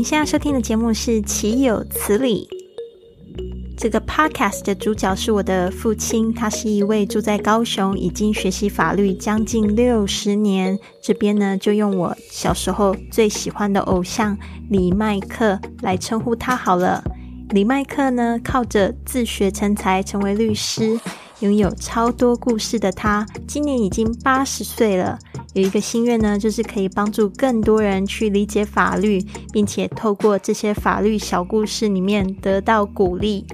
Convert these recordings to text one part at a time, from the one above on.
您现在收听的节目是《岂有此理》。这个 podcast 的主角是我的父亲，他是一位住在高雄，已经学习法律将近六十年。这边呢，就用我小时候最喜欢的偶像李麦克来称呼他好了。李麦克呢，靠着自学成才，成为律师。拥有超多故事的他，今年已经八十岁了。有一个心愿呢，就是可以帮助更多人去理解法律，并且透过这些法律小故事里面得到鼓励。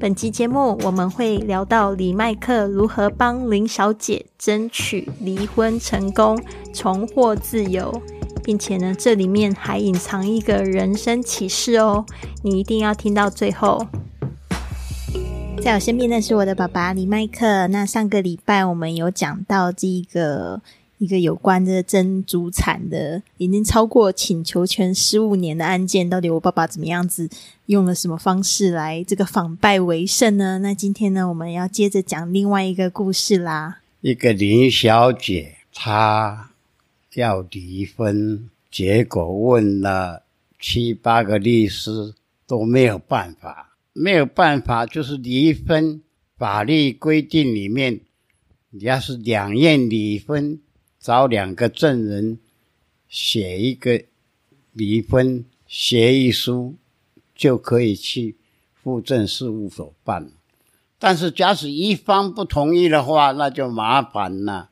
本集节目我们会聊到李麦克如何帮林小姐争取离婚成功，重获自由，并且呢，这里面还隐藏一个人生启示哦，你一定要听到最后。在我身边的是我的爸爸李麦克。那上个礼拜我们有讲到这个一个有关的珍珠产的，已经超过请求权十五年的案件，到底我爸爸怎么样子用了什么方式来这个反败为胜呢？那今天呢，我们要接着讲另外一个故事啦。一个林小姐，她要离婚，结果问了七八个律师都没有办法。没有办法，就是离婚法律规定里面，你要是两愿离婚，找两个证人写一个离婚协议书，就可以去户政事务所办。但是，假使一方不同意的话，那就麻烦了，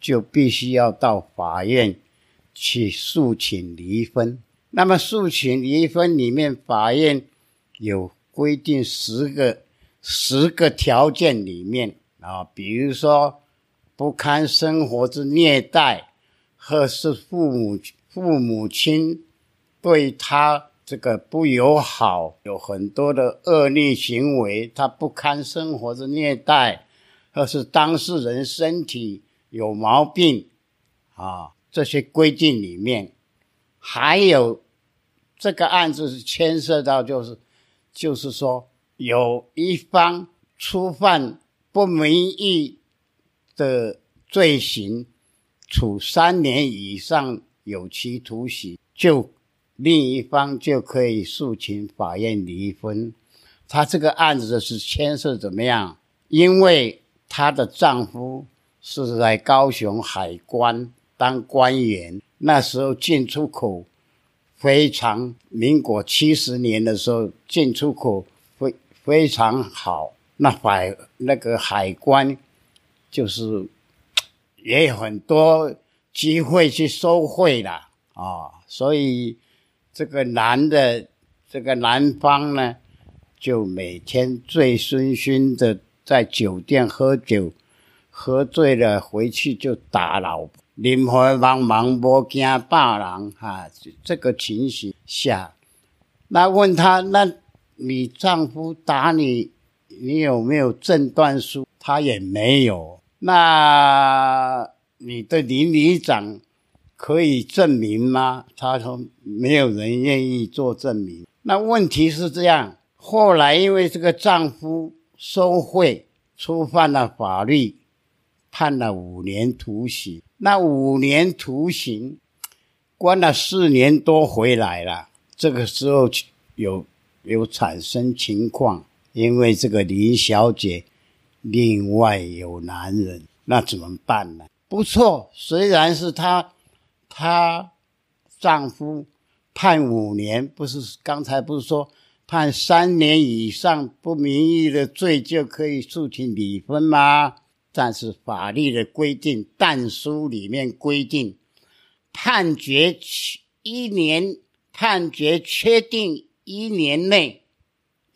就必须要到法院去诉请离婚。那么，诉请离婚里面，法院有。规定十个十个条件里面啊，比如说不堪生活之虐待，或是父母父母亲对他这个不友好，有很多的恶劣行为，他不堪生活之虐待，或是当事人身体有毛病啊，这些规定里面还有这个案子是牵涉到就是。就是说，有一方触犯不名誉的罪行，处三年以上有期徒刑，就另一方就可以诉请法院离婚。她这个案子是牵涉怎么样？因为她的丈夫是在高雄海关当官员，那时候进出口。非常，民国七十年的时候，进出口非非常好。那海那个海关，就是 也有很多机会去收贿啦啊。所以这个男的，这个男方呢，就每天醉醺醺的在酒店喝酒，喝醉了回去就打老婆。林海茫茫，无惊霸狼哈，这个情形下，那问他，那你丈夫打你，你有没有诊断书？他也没有。那你的邻里长可以证明吗？他说没有人愿意做证明。那问题是这样，后来因为这个丈夫收贿，触犯了法律。判了五年徒刑，那五年徒刑关了四年多回来了。这个时候有有产生情况，因为这个林小姐另外有男人，那怎么办呢？不错，虽然是她她丈夫判五年，不是刚才不是说判三年以上不名誉的罪就可以诉请离婚吗？但是法律的规定，但书里面规定，判决一年，判决确定一年内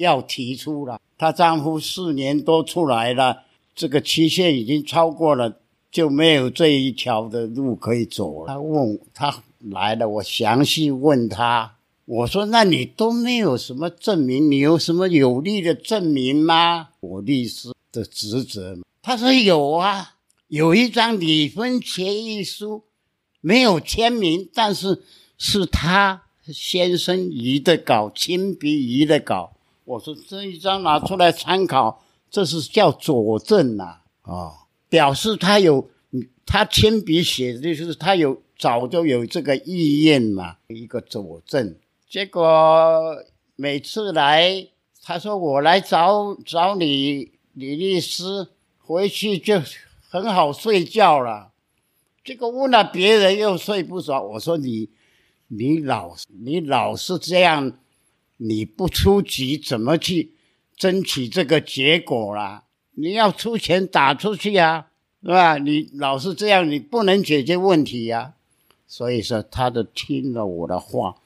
要提出了。她丈夫四年多出来了，这个期限已经超过了，就没有这一条的路可以走了。她问她来了，我详细问她，我说：“那你都没有什么证明，你有什么有力的证明吗？”我律师的职责。他说有啊，有一张离婚协议书，没有签名，但是是他先生移的稿，亲笔移的稿。我说这一张拿出来参考，这是叫佐证呐，啊，表示他有他亲笔写的，就是他有早就有这个意愿嘛，一个佐证。结果每次来，他说我来找找你李律师，回去就很好睡觉了。这个问了别人又睡不着。我说你你老你老是这样，你不出局怎么去争取这个结果啦？你要出钱打出去啊，是吧？你老是这样，你不能解决问题呀。所以说，他就听了我的话。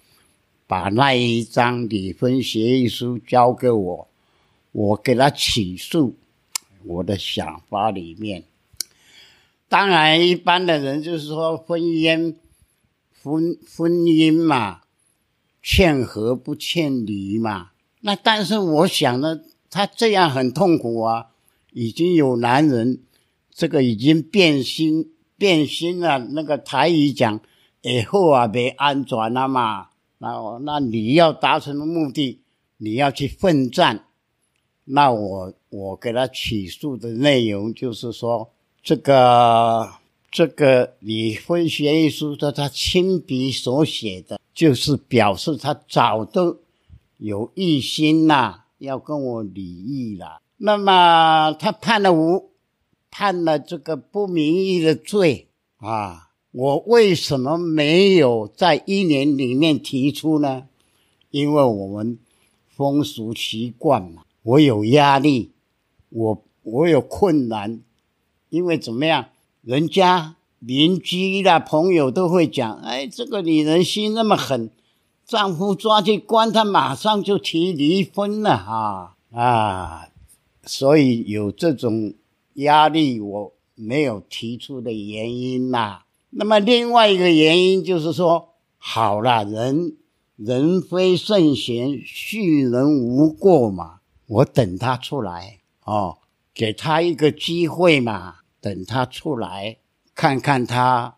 把那一张离婚协议书交给我，我给他起诉。我的想法里面，当然一般的人就是说婚姻婚婚姻嘛，劝和不劝离嘛。那但是我想呢，他这样很痛苦啊，已经有男人，这个已经变心变心了。那个台语讲，以后啊别安全了嘛。那那你要达成的目的，你要去奋战。那我我给他起诉的内容就是说，这个这个离婚协议书是他亲笔所写的，就是表示他早都有一心呐，要跟我离异了。那么他判了无判了这个不名义的罪啊。我为什么没有在一年里面提出呢？因为我们风俗习惯嘛，我有压力，我我有困难，因为怎么样，人家邻居啦、朋友都会讲，哎，这个女人心那么狠，丈夫抓去关，她马上就提离婚了哈啊，所以有这种压力，我没有提出的原因呐。那么另外一个原因就是说，好了，人人非圣贤，孰人无过嘛？我等他出来哦，给他一个机会嘛，等他出来看看他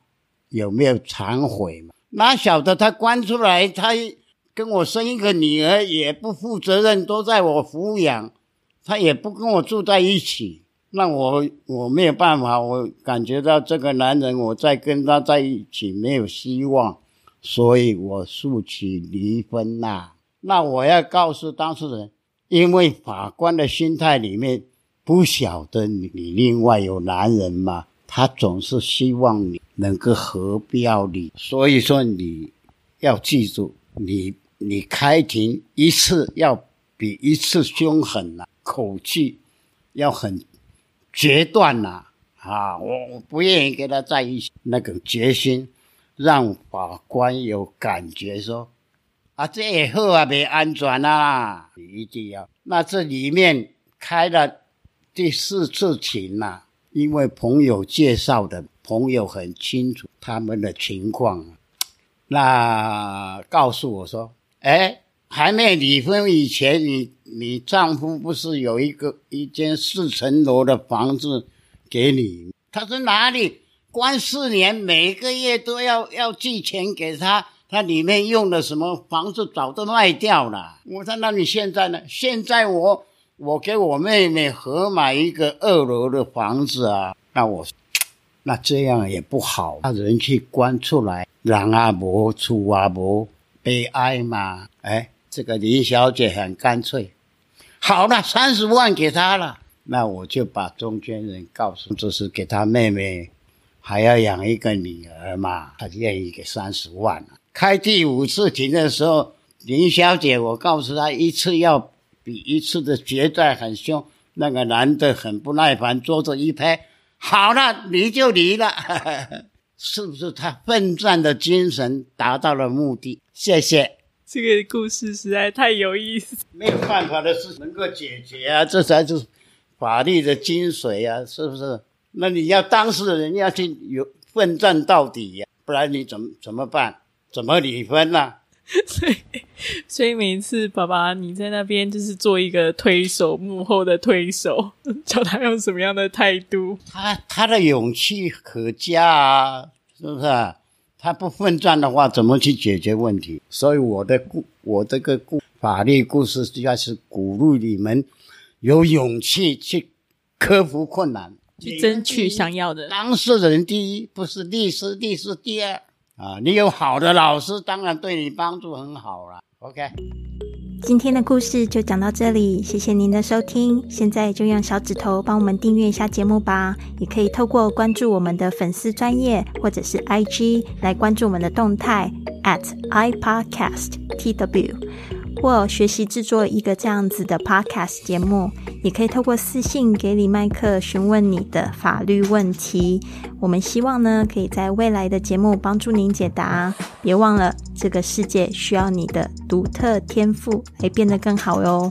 有没有忏悔嘛？哪晓得他关出来，他跟我生一个女儿也不负责任，都在我抚养，他也不跟我住在一起。那我我没有办法，我感觉到这个男人，我再跟他在一起没有希望，所以我诉起离婚呐。那我要告诉当事人，因为法官的心态里面不晓得你另外有男人嘛，他总是希望你能够和标离。所以说你要记住，你你开庭一次要比一次凶狠呐，口气要很。决断呐，啊，我我不愿意跟他在一起，那个决心让法官有感觉说，啊，这以后啊别安全啊，一定要。那这里面开了第四次庭呐，因为朋友介绍的，朋友很清楚他们的情况，那告诉我说，哎。还没离婚以前，你你丈夫不是有一个一间四层楼的房子给你？他说哪里关四年，每个月都要要寄钱给他，他里面用的什么房子早都卖掉了。我说那你现在呢？现在我我给我妹妹合买一个二楼的房子啊。那我那这样也不好，他人去关出来，人啊无，出啊无，悲哀嘛，哎。这个林小姐很干脆，好了，三十万给她了，那我就把中间人告诉，这是给她妹妹，还要养一个女儿嘛，她愿意给三十万开第五次庭的时候，林小姐，我告诉她一次要比一次的决战很凶，那个男的很不耐烦，桌子一拍，好了，离就离了，是不是？他奋战的精神达到了目的，谢谢。这个故事实在太有意思，没有办法的事能够解决啊，这才是法律的精髓啊，是不是？那你要当事人要去有奋战到底呀，不然你怎么怎么办？怎么离婚呢？所以，所以每次爸爸你在那边就是做一个推手，幕后的推手，叫他用什么样的态度？他他的勇气可嘉啊，是不是？他不奋战的话，怎么去解决问题？所以我的故，我这个故法律故事，主要是鼓励你们有勇气去克服困难，去争取想要的。当事人第一，不是律师，律师第二。啊，你有好的老师，当然对你帮助很好了。OK。今天的故事就讲到这里，谢谢您的收听。现在就用小指头帮我们订阅一下节目吧，也可以透过关注我们的粉丝专业或者是 IG 来关注我们的动态 at iPodcastTW。或学习制作一个这样子的 podcast 节目，也可以透过私信给李麦克询问你的法律问题。我们希望呢，可以在未来的节目帮助您解答。别忘了，这个世界需要你的独特天赋来变得更好哟。